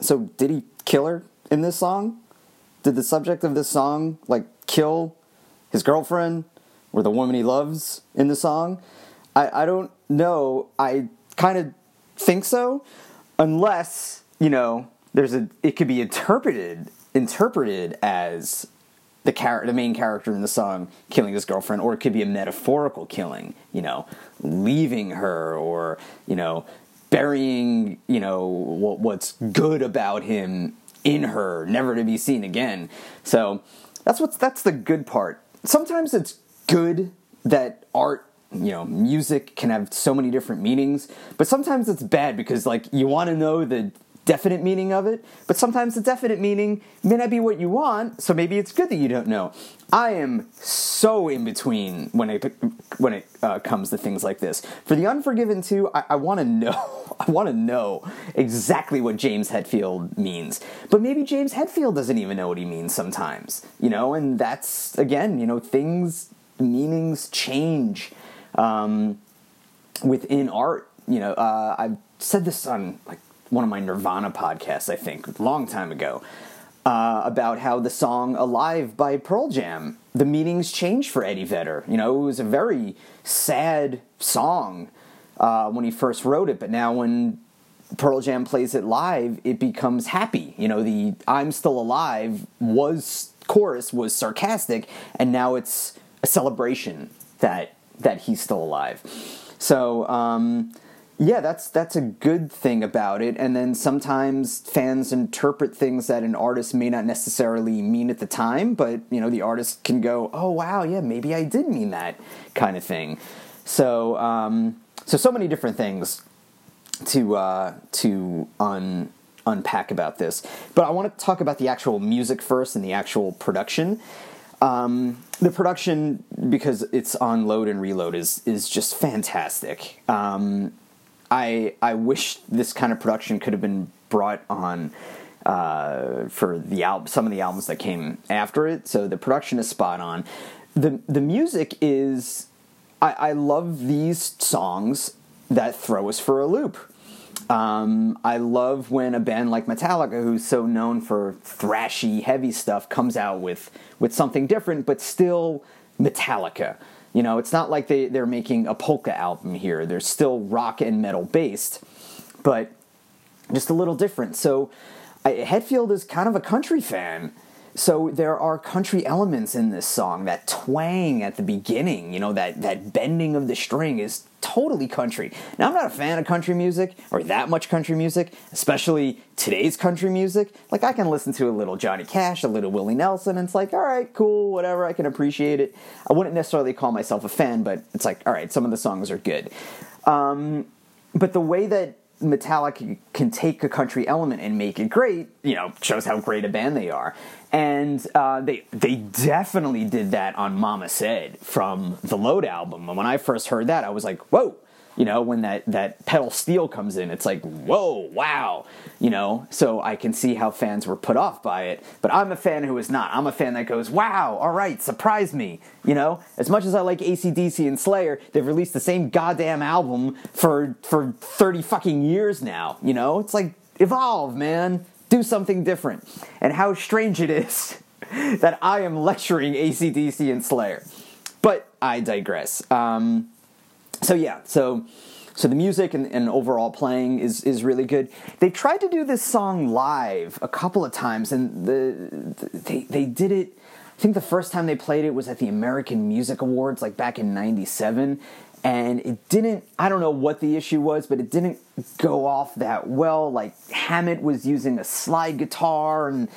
So did he kill her in this song? Did the subject of this song like kill his girlfriend or the woman he loves in the song? I, I don't know. I kind of think so, unless you know there's a. It could be interpreted interpreted as the char- the main character in the song killing his girlfriend, or it could be a metaphorical killing. You know, leaving her, or you know, burying you know what, what's good about him in her, never to be seen again. So that's what's that's the good part. Sometimes it's good that art you know music can have so many different meanings but sometimes it's bad because like you want to know the definite meaning of it but sometimes the definite meaning may not be what you want so maybe it's good that you don't know i am so in between when it when it uh, comes to things like this for the unforgiven 2 i, I want to know i want to know exactly what james hetfield means but maybe james hetfield doesn't even know what he means sometimes you know and that's again you know things meanings change um, within art. You know, uh, I've said this on like one of my Nirvana podcasts, I think, a long time ago, uh, about how the song "Alive" by Pearl Jam, the meanings changed for Eddie Vedder. You know, it was a very sad song uh, when he first wrote it, but now when Pearl Jam plays it live, it becomes happy. You know, the "I'm Still Alive" was chorus was sarcastic, and now it's a celebration that that he's still alive. So um, yeah, that's that's a good thing about it. And then sometimes fans interpret things that an artist may not necessarily mean at the time, but you know the artist can go, "Oh wow, yeah, maybe I did mean that," kind of thing. So um, so so many different things to uh, to un unpack about this. But I want to talk about the actual music first and the actual production. Um, the production, because it's on load and reload, is is just fantastic. Um, I I wish this kind of production could have been brought on uh, for the al- some of the albums that came after it. So the production is spot on. the The music is. I, I love these songs that throw us for a loop. Um, I love when a band like Metallica, who's so known for thrashy, heavy stuff, comes out with with something different, but still Metallica. You know, it's not like they, they're making a polka album here. They're still rock and metal based, but just a little different. So, I, is kind of a country fan. So there are country elements in this song. That twang at the beginning, you know, that, that bending of the string is totally country. Now, I'm not a fan of country music or that much country music, especially today's country music. Like, I can listen to a little Johnny Cash, a little Willie Nelson, and it's like, all right, cool, whatever, I can appreciate it. I wouldn't necessarily call myself a fan, but it's like, all right, some of the songs are good. Um, but the way that Metallica can take a country element and make it great, you know, shows how great a band they are. And uh, they they definitely did that on Mama Said from the Load album. And when I first heard that, I was like, whoa, you know, when that, that pedal steel comes in, it's like, whoa, wow, you know, so I can see how fans were put off by it. But I'm a fan who is not. I'm a fan that goes, wow, all right, surprise me, you know? As much as I like ACDC and Slayer, they've released the same goddamn album for, for 30 fucking years now, you know? It's like, evolve, man. Do something different. And how strange it is that I am lecturing ACDC and Slayer. But I digress. Um, so yeah, so so the music and, and, overall playing is is really good. They tried to do this song live a couple of times, and the, the they they did it. I think the first time they played it was at the American Music Awards, like back in '97, and it didn't. I don't know what the issue was, but it didn't go off that well. Like Hammett was using a slide guitar and.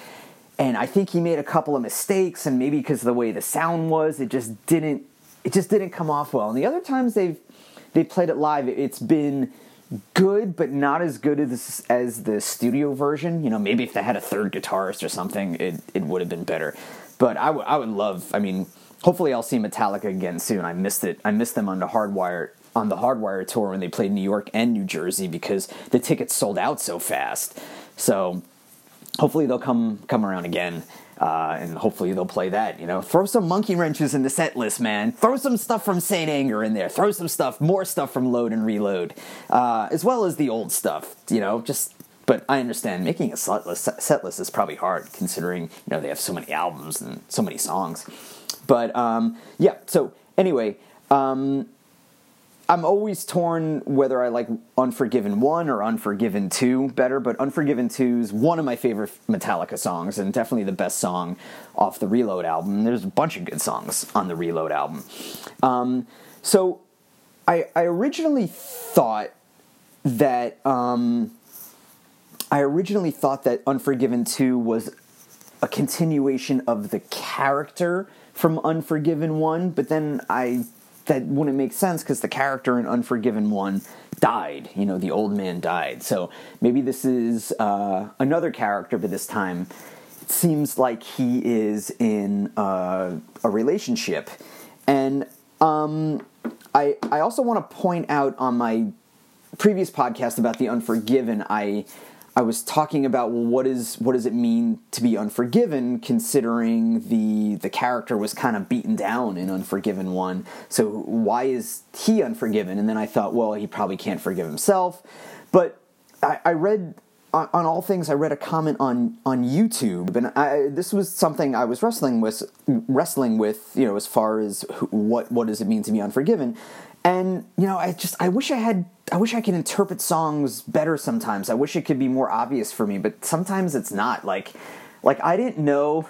And I think he made a couple of mistakes, and maybe because of the way the sound was, it just didn't it just didn't come off well. And the other times they've they played it live, it's been good, but not as good as as the studio version. You know, maybe if they had a third guitarist or something, it it would have been better. But I would I would love. I mean, hopefully I'll see Metallica again soon. I missed it. I missed them on the Hardwire on the Hardwire tour when they played New York and New Jersey because the tickets sold out so fast. So hopefully they'll come come around again. Uh, and hopefully they'll play that. You know, throw some monkey wrenches in the set list, man. Throw some stuff from Saint Anger in there. Throw some stuff, more stuff from Load and Reload, uh, as well as the old stuff. You know, just but I understand making a set list, set list is probably hard considering you know they have so many albums and so many songs. But um, yeah, so anyway, um, I'm always torn whether I like Unforgiven 1 or Unforgiven 2 better, but Unforgiven 2 is one of my favorite Metallica songs and definitely the best song off the Reload album. There's a bunch of good songs on the Reload album. Um, so I, I, originally thought that. Um, I originally thought that Unforgiven 2 was a continuation of the character from Unforgiven 1, but then I that wouldn't make sense because the character in Unforgiven 1 died. You know, the old man died. So maybe this is uh, another character, but this time it seems like he is in uh, a relationship. And um, I, I also want to point out on my previous podcast about the Unforgiven, I I was talking about well, what is what does it mean to be unforgiven, considering the the character was kind of beaten down in Unforgiven one. So why is he unforgiven? And then I thought, well, he probably can't forgive himself. But I, I read on, on, all things. I read a comment on on YouTube, and I, this was something I was wrestling with, wrestling with, you know, as far as what what does it mean to be unforgiven. And you know, I just I wish I had I wish I could interpret songs better sometimes. I wish it could be more obvious for me, but sometimes it's not. Like like I didn't know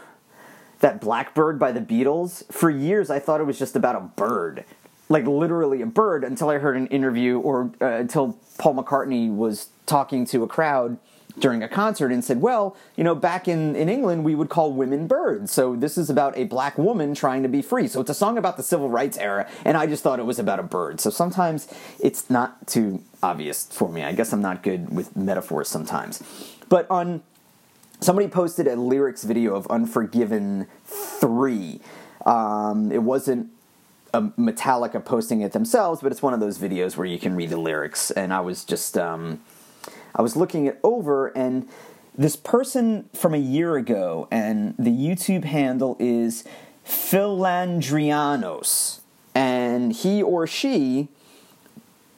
that Blackbird by the Beatles for years I thought it was just about a bird. Like literally a bird until I heard an interview or uh, until Paul McCartney was talking to a crowd during a concert and said, well, you know, back in, in England, we would call women birds. So this is about a black woman trying to be free. So it's a song about the civil rights era, and I just thought it was about a bird. So sometimes it's not too obvious for me. I guess I'm not good with metaphors sometimes. But on somebody posted a lyrics video of Unforgiven 3. Um, it wasn't a Metallica posting it themselves, but it's one of those videos where you can read the lyrics. And I was just um, I was looking it over and this person from a year ago, and the YouTube handle is Philandrianos, and he or she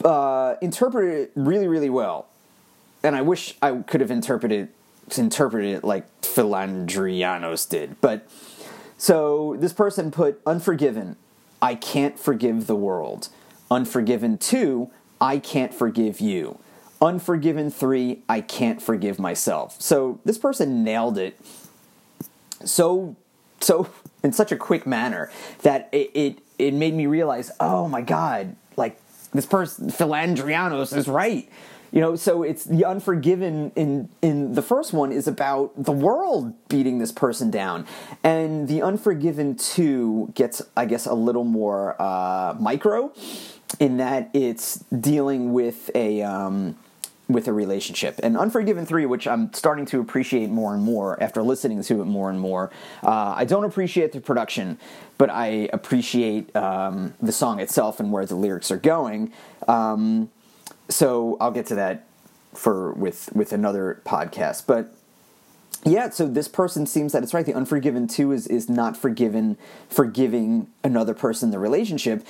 uh, interpreted it really, really well. And I wish I could have interpreted interpreted it like Philandrianos did. But so this person put Unforgiven, I can't forgive the world. Unforgiven 2, I can't forgive you. Unforgiven 3, I can't forgive myself. So this person nailed it so so in such a quick manner that it it, it made me realize, oh my god, like this person Philandrianos is right. You know, so it's the Unforgiven in in the first one is about the world beating this person down, and the Unforgiven two gets, I guess, a little more uh, micro, in that it's dealing with a um, with a relationship. And Unforgiven 3, which I'm starting to appreciate more and more after listening to it more and more, uh, I don't appreciate the production, but I appreciate um, the song itself and where the lyrics are going. Um, so I'll get to that for with with another podcast. But yeah, so this person seems that it's right. The Unforgiven 2 is, is not forgiven forgiving another person the relationship.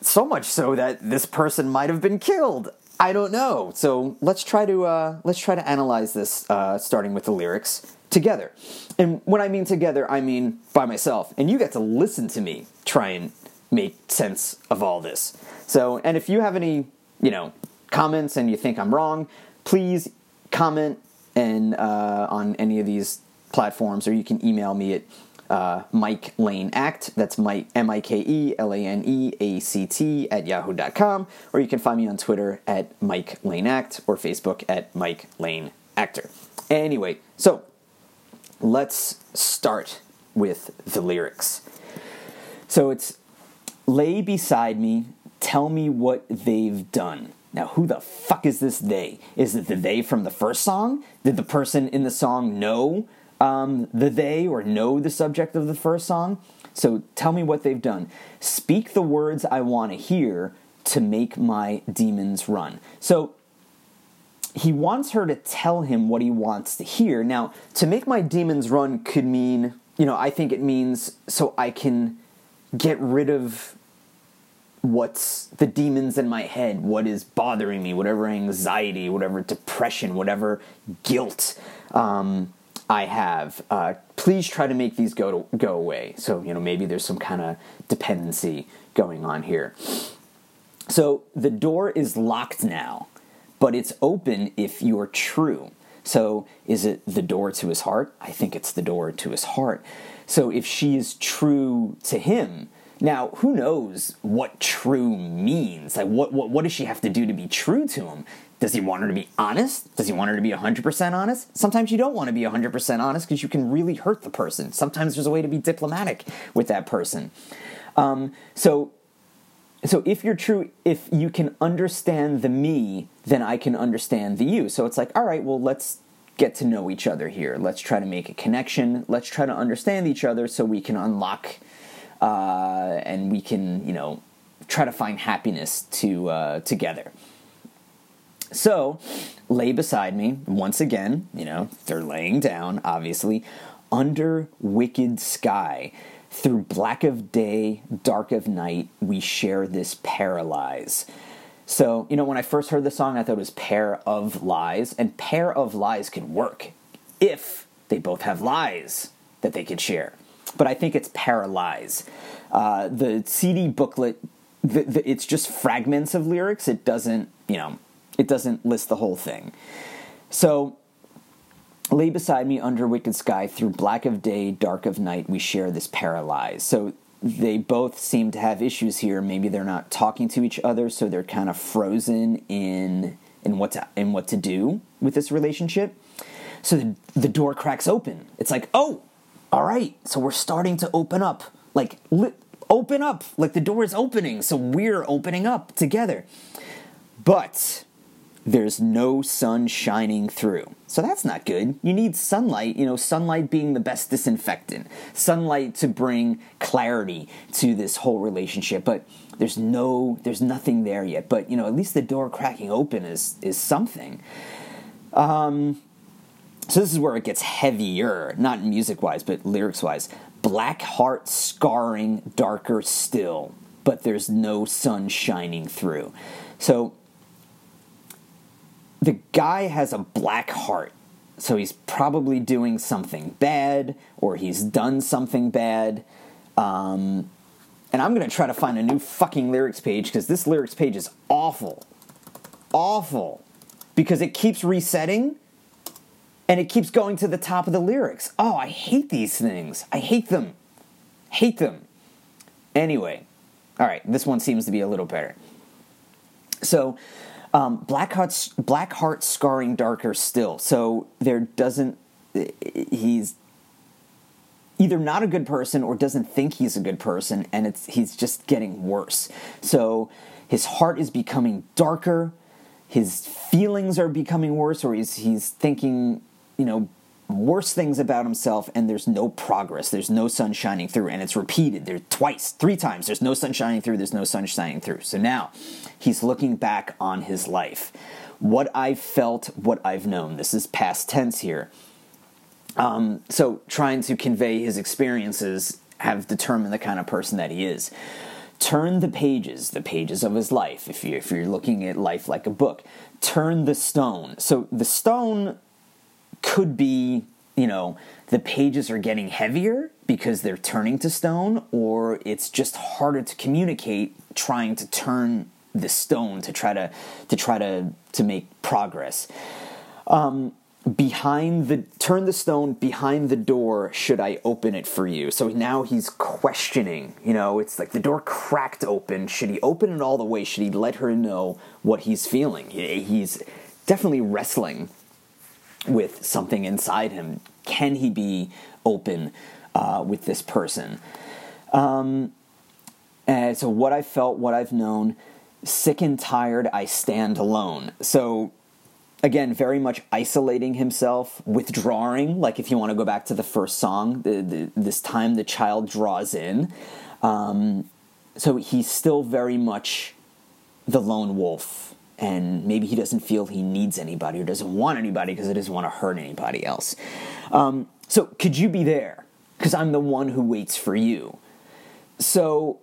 So much so that this person might have been killed. I don't know. So let's try to uh, let's try to analyze this, uh, starting with the lyrics together. And when I mean together, I mean by myself. And you get to listen to me try and make sense of all this. So, and if you have any, you know, comments and you think I'm wrong, please comment and uh, on any of these platforms, or you can email me at uh, Mike Lane Act. That's Mike M I K E L A N E A C T at yahoo.com. Or you can find me on Twitter at Mike Lane Act or Facebook at Mike Lane Actor. Anyway, so let's start with the lyrics. So it's lay beside me, tell me what they've done. Now, who the fuck is this they? Is it the they from the first song? Did the person in the song know um, the they or know the subject of the first song. So tell me what they've done. Speak the words I want to hear to make my demons run. So he wants her to tell him what he wants to hear. Now, to make my demons run could mean, you know, I think it means so I can get rid of what's the demons in my head, what is bothering me, whatever anxiety, whatever depression, whatever guilt um, I have. Uh, please try to make these go to, go away. So you know maybe there's some kind of dependency going on here. So the door is locked now, but it's open if you're true. So is it the door to his heart? I think it's the door to his heart. So if she is true to him, now who knows what true means? Like what what what does she have to do to be true to him? Does he want her to be honest? Does he want her to be 100% honest? Sometimes you don't want to be 100% honest because you can really hurt the person. Sometimes there's a way to be diplomatic with that person. Um, so so if you're true if you can understand the me then i can understand the you so it's like all right well let's get to know each other here let's try to make a connection let's try to understand each other so we can unlock uh, and we can you know try to find happiness to uh, together so lay beside me once again you know they're laying down obviously under wicked sky through black of day, dark of night, we share this paralyze. So, you know, when I first heard the song, I thought it was pair of lies, and pair of lies can work if they both have lies that they could share. But I think it's paralyze. Uh, the CD booklet, the, the, it's just fragments of lyrics. It doesn't, you know, it doesn't list the whole thing. So Lay beside me under wicked sky, through black of day, dark of night, we share this paralyze. So they both seem to have issues here. Maybe they're not talking to each other, so they're kind of frozen in in what to, in what to do with this relationship. So the, the door cracks open. It's like, oh, all right. So we're starting to open up. Like, li- open up. Like the door is opening. So we're opening up together. But there's no sun shining through. So that's not good. You need sunlight, you know, sunlight being the best disinfectant, sunlight to bring clarity to this whole relationship. But there's no, there's nothing there yet. But, you know, at least the door cracking open is, is something. Um, so this is where it gets heavier, not music wise, but lyrics wise. Black heart scarring, darker still, but there's no sun shining through. So the guy has a black heart. So he's probably doing something bad or he's done something bad. Um, and I'm going to try to find a new fucking lyrics page because this lyrics page is awful. Awful. Because it keeps resetting and it keeps going to the top of the lyrics. Oh, I hate these things. I hate them. Hate them. Anyway, all right, this one seems to be a little better. So, um, Black Heart scarring darker still. So there doesn't he's either not a good person or doesn't think he's a good person, and it's he's just getting worse. So his heart is becoming darker. His feelings are becoming worse, or he's he's thinking, you know, worse things about himself and there's no progress. There's no sun shining through and it's repeated there twice three times. There's no sun shining through there's no sun shining through. So now he's looking back on his life. What i've felt what i've known. This is past tense here. Um, so trying to convey his experiences have determined the kind of person that he is. Turn the pages the pages of his life if, you, if you're looking at life like a book. Turn the stone. So the stone could be, you know, the pages are getting heavier because they're turning to stone, or it's just harder to communicate trying to turn the stone to try to to try to to make progress. Um, behind the turn the stone behind the door should i open it for you? So now he's questioning you know it's like the door cracked open. Should he open it all the way? Should he let her know what he's feeling? He's definitely wrestling with something inside him. Can he be open uh, with this person? Um, and so, what I felt, what I've known, sick and tired, I stand alone. So, again, very much isolating himself, withdrawing. Like if you want to go back to the first song, the, the, this time the child draws in. Um, so he's still very much the lone wolf and maybe he doesn't feel he needs anybody or doesn't want anybody because he doesn't want to hurt anybody else. Um, so, could you be there? Because I'm the one who waits for you. So,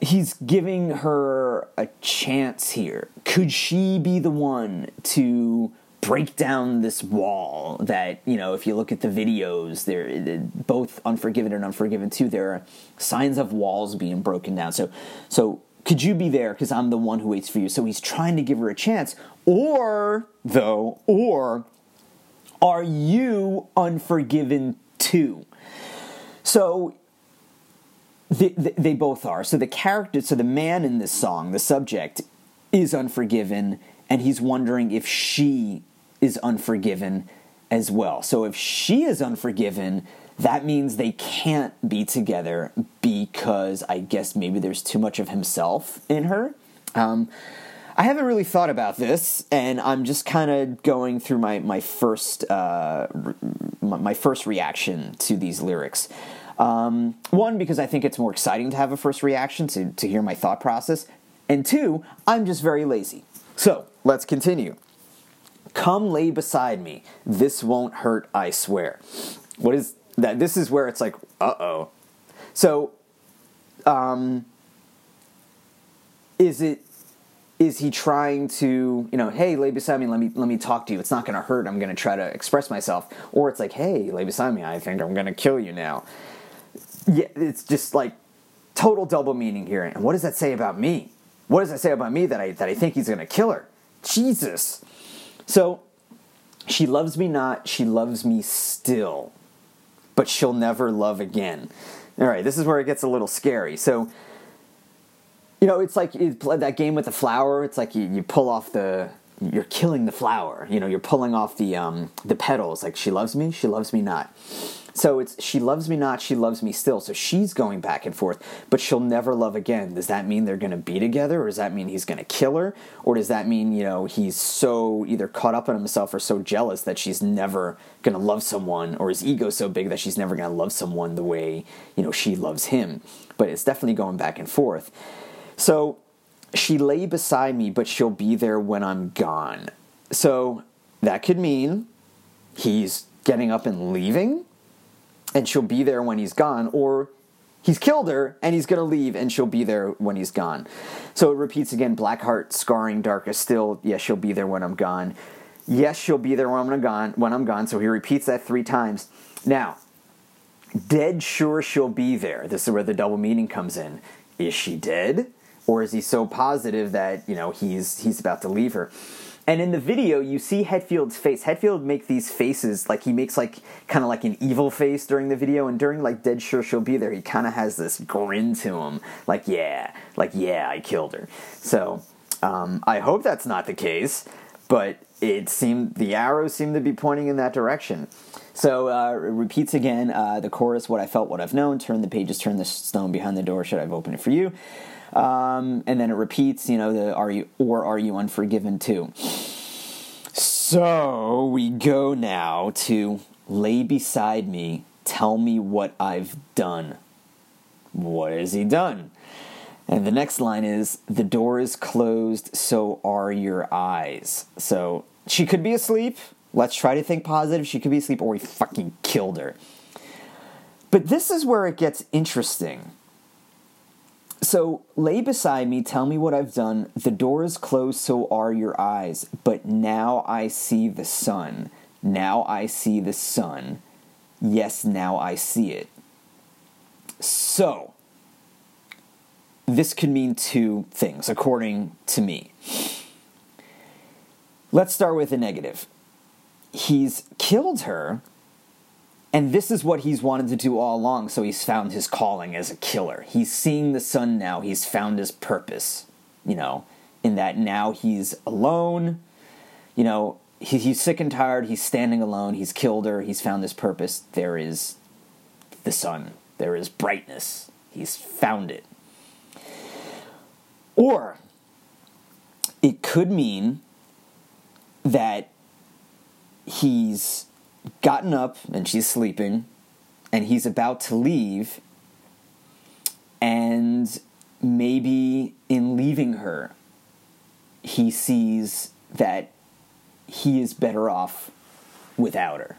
he's giving her a chance here. Could she be the one to break down this wall that you know if you look at the videos they're both unforgiven and unforgiven 2 there are signs of walls being broken down so so could you be there because i'm the one who waits for you so he's trying to give her a chance or though or are you unforgiven too so they, they both are. So the character, so the man in this song, the subject, is unforgiven, and he's wondering if she is unforgiven as well. So if she is unforgiven, that means they can't be together because I guess maybe there's too much of himself in her. Um, I haven't really thought about this, and I'm just kind of going through my my first uh, my first reaction to these lyrics. Um, one, because I think it's more exciting to have a first reaction to, to hear my thought process. And two, I'm just very lazy. So let's continue. Come lay beside me. This won't hurt, I swear. What is that? This is where it's like, uh oh. So, um, is it is he trying to you know hey lay beside me let me let me talk to you it's not going to hurt i'm going to try to express myself or it's like hey lay beside me i think i'm going to kill you now yeah, it's just like total double meaning here. And what does that say about me? What does that say about me that I that I think he's gonna kill her? Jesus. So she loves me not, she loves me still, but she'll never love again. All right, this is where it gets a little scary. So, you know, it's like you play that game with the flower. It's like you, you pull off the, you're killing the flower. You know, you're pulling off the um, the petals. Like she loves me, she loves me not. So it's she loves me not, she loves me still. So she's going back and forth, but she'll never love again. Does that mean they're going to be together, or does that mean he's going to kill her, or does that mean you know he's so either caught up in himself or so jealous that she's never going to love someone, or his ego's so big that she's never going to love someone the way you know she loves him? But it's definitely going back and forth. So she lay beside me, but she'll be there when I'm gone. So that could mean he's getting up and leaving and she'll be there when he's gone, or he's killed her and he's going to leave and she'll be there when he's gone. So it repeats again black heart, scarring, darkest still. Yes, she'll be there when I'm gone. Yes, she'll be there when I'm gone. When I'm gone. So he repeats that three times. Now, dead sure she'll be there. This is where the double meaning comes in. Is she dead, or is he so positive that you know he's he's about to leave her? And in the video, you see Hetfield's face. Hetfield make these faces like he makes like kind of like an evil face during the video, and during like Dead Sure She'll Be There, he kind of has this grin to him, like yeah, like yeah, I killed her. So um, I hope that's not the case, but it seemed the arrows seem to be pointing in that direction. So uh, repeats again uh, the chorus: "What I felt, what I've known. Turn the pages, turn the stone behind the door. Should I've opened it for you?" Um, and then it repeats, you know, the are you or are you unforgiven too? So we go now to lay beside me, tell me what I've done. What has he done? And the next line is the door is closed, so are your eyes. So she could be asleep. Let's try to think positive. She could be asleep, or we fucking killed her. But this is where it gets interesting so lay beside me, tell me what I've done. The door is closed, so are your eyes. But now I see the sun. Now I see the sun. Yes, now I see it. So, this could mean two things, according to me. Let's start with a negative. He's killed her and this is what he's wanted to do all along, so he's found his calling as a killer. He's seeing the sun now, he's found his purpose, you know, in that now he's alone, you know, he, he's sick and tired, he's standing alone, he's killed her, he's found his purpose. There is the sun, there is brightness, he's found it. Or it could mean that he's gotten up and she's sleeping, and he's about to leave, and maybe in leaving her, he sees that he is better off without her.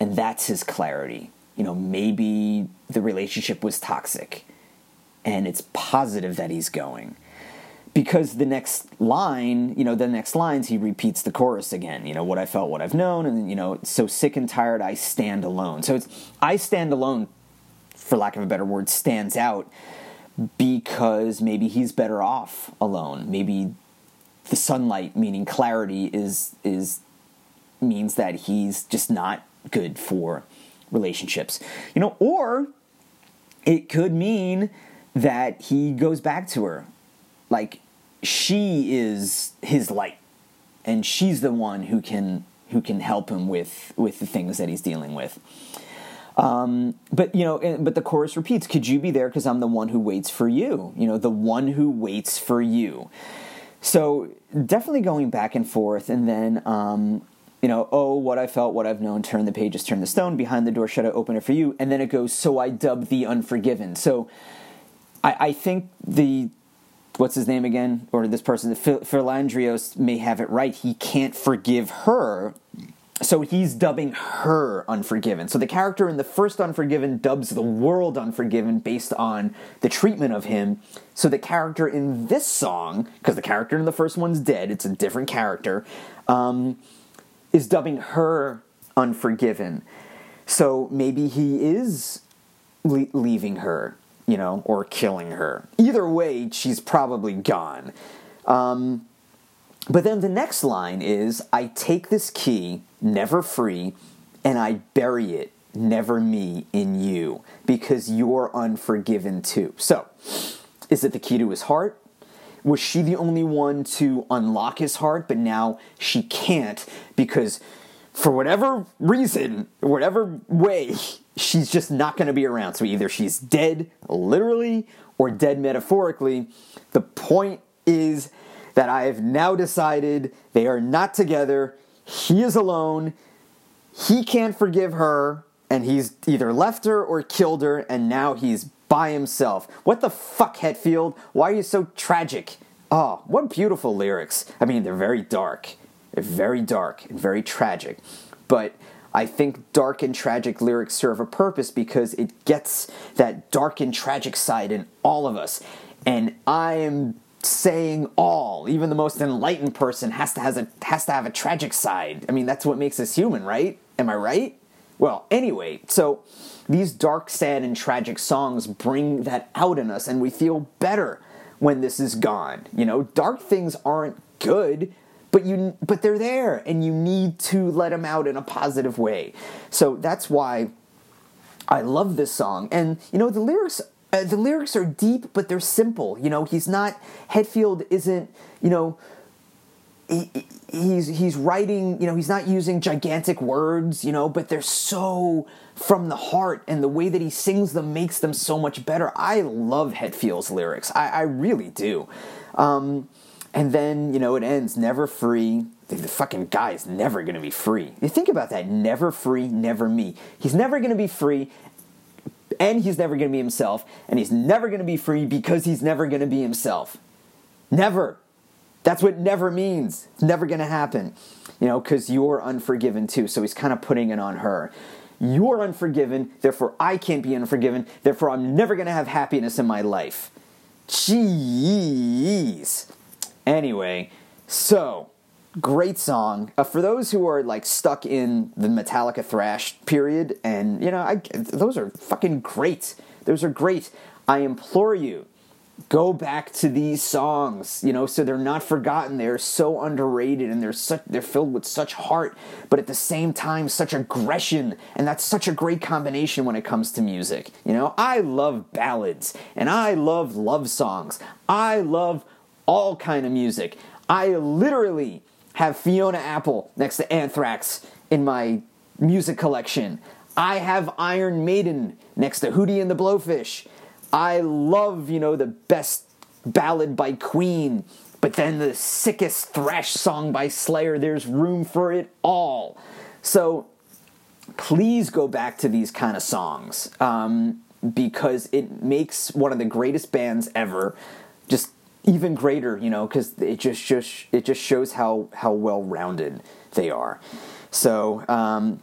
And that's his clarity. You know, maybe the relationship was toxic. and it's positive that he's going because the next line, you know, the next lines, he repeats the chorus again. You know, what I felt, what I've known, and you know, so sick and tired, I stand alone. So it's I stand alone, for lack of a better word, stands out because maybe he's better off alone. Maybe the sunlight, meaning clarity, is is means that he's just not good for relationships. You know, or it could mean that he goes back to her like she is his light and she's the one who can who can help him with with the things that he's dealing with. Um, but you know but the chorus repeats could you be there? Because i'm the one who waits for you. You know the one who waits for you. So definitely going back and forth and then um, you know oh what i felt what i've known turn the pages turn the stone behind the door shut it open it for you and then it goes so i dub the unforgiven. So I, I think the what's his name again? Or this person, Philandrios may have it right. He can't forgive her. So he's dubbing her Unforgiven. So the character in the first Unforgiven dubs the world Unforgiven based on the treatment of him. So the character in this song, because the character in the first one's dead, it's a different character, um, is dubbing her Unforgiven. So maybe he is le- leaving her you know, or killing her. Either way, she's probably gone. Um, but then the next line is I take this key, never free, and I bury it, never me, in you, because you're unforgiven too. So, is it the key to his heart? Was she the only one to unlock his heart, but now she can't because for whatever reason, whatever way, she's just not going to be around. So either she's dead literally or dead metaphorically. The point is that I have now decided they are not together. He is alone. He can't forgive her, and he's either left her or killed her, and now he's by himself. What the fuck, Hetfield? Why are you so tragic? Oh, what beautiful lyrics. I mean, they're very dark. They're very dark and very tragic. But I think dark and tragic lyrics serve a purpose because it gets that dark and tragic side in all of us. And I am saying all, even the most enlightened person has to has a has to have a tragic side. I mean, that's what makes us human, right? Am I right? Well, anyway, so these dark, sad, and tragic songs bring that out in us, and we feel better when this is gone. You know, dark things aren't good but you but they're there and you need to let them out in a positive way. So that's why i love this song. And you know the lyrics uh, the lyrics are deep but they're simple. You know he's not hetfield isn't you know he, he's he's writing you know he's not using gigantic words you know but they're so from the heart and the way that he sings them makes them so much better. I love hetfield's lyrics. I, I really do. Um, and then, you know, it ends never free. The, fucking is never gonna be free. You think about that never free, never me. He's never gonna be free, and he's never gonna be himself, and he's never gonna be free because he's never gonna be himself. Never. That's what never means. It's never gonna happen. You know, because you're unforgiven too. So he's kind of putting it on her. You're unforgiven, therefore I can't be unforgiven, therefore I'm never gonna have happiness in my life. Jeez. Anyway, so great song uh, for those who are like stuck in the Metallica thrash period, and you know, I, those are fucking great. Those are great. I implore you, go back to these songs. You know, so they're not forgotten. They're so underrated, and they're such they're filled with such heart, but at the same time, such aggression, and that's such a great combination when it comes to music. You know, I love ballads, and I love love songs. I love all kind of music. I literally have Fiona Apple next to Anthrax in my music collection. I have Iron Maiden next to Hootie and the Blowfish. I love, you know, the best ballad by Queen, but then the sickest thrash song by Slayer. There's room for it all. So please go back to these kind of songs um, because it makes one of the greatest bands ever just even greater, you know, because it just just it just shows how how well rounded they are. So um,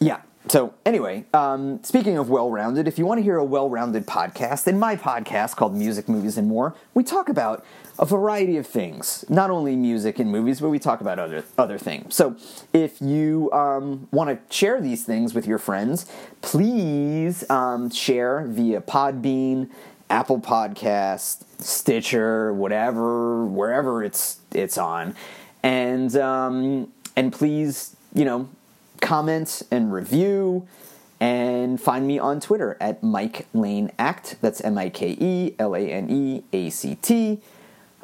yeah, So, anyway, um, speaking of well rounded, if you want to hear a well rounded podcast, in my podcast called Music, Movies, and More, we talk about a variety of things. Not only music and movies, but we talk about other, other things. So, if you um, want to share these things with your friends, please um, share via Podbean, Apple Podcast, Stitcher, whatever, wherever it's it's on, and um, and please, you know, comment and review. And find me on Twitter at Mike Lane Act. That's M I K E L A N E A C T.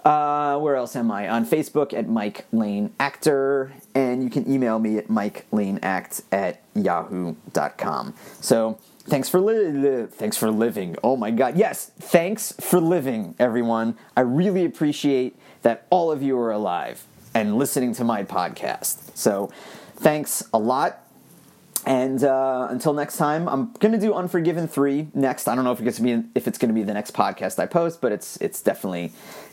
Uh, where else am I? On Facebook at Mike Lane Actor, and you can email me at Mike Lane Act at yahoo.com. So thanks for li-, li- thanks for living. Oh my God, yes, thanks for living, everyone. I really appreciate that all of you are alive and listening to my podcast. So thanks a lot. And uh, until next time, I'm gonna do Unforgiven three next. I don't know if it's gonna be if it's gonna be the next podcast I post, but it's it's definitely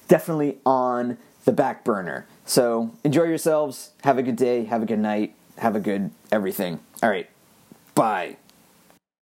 definitely on the back burner. So enjoy yourselves. Have a good day. Have a good night. Have a good everything. All right. Bye.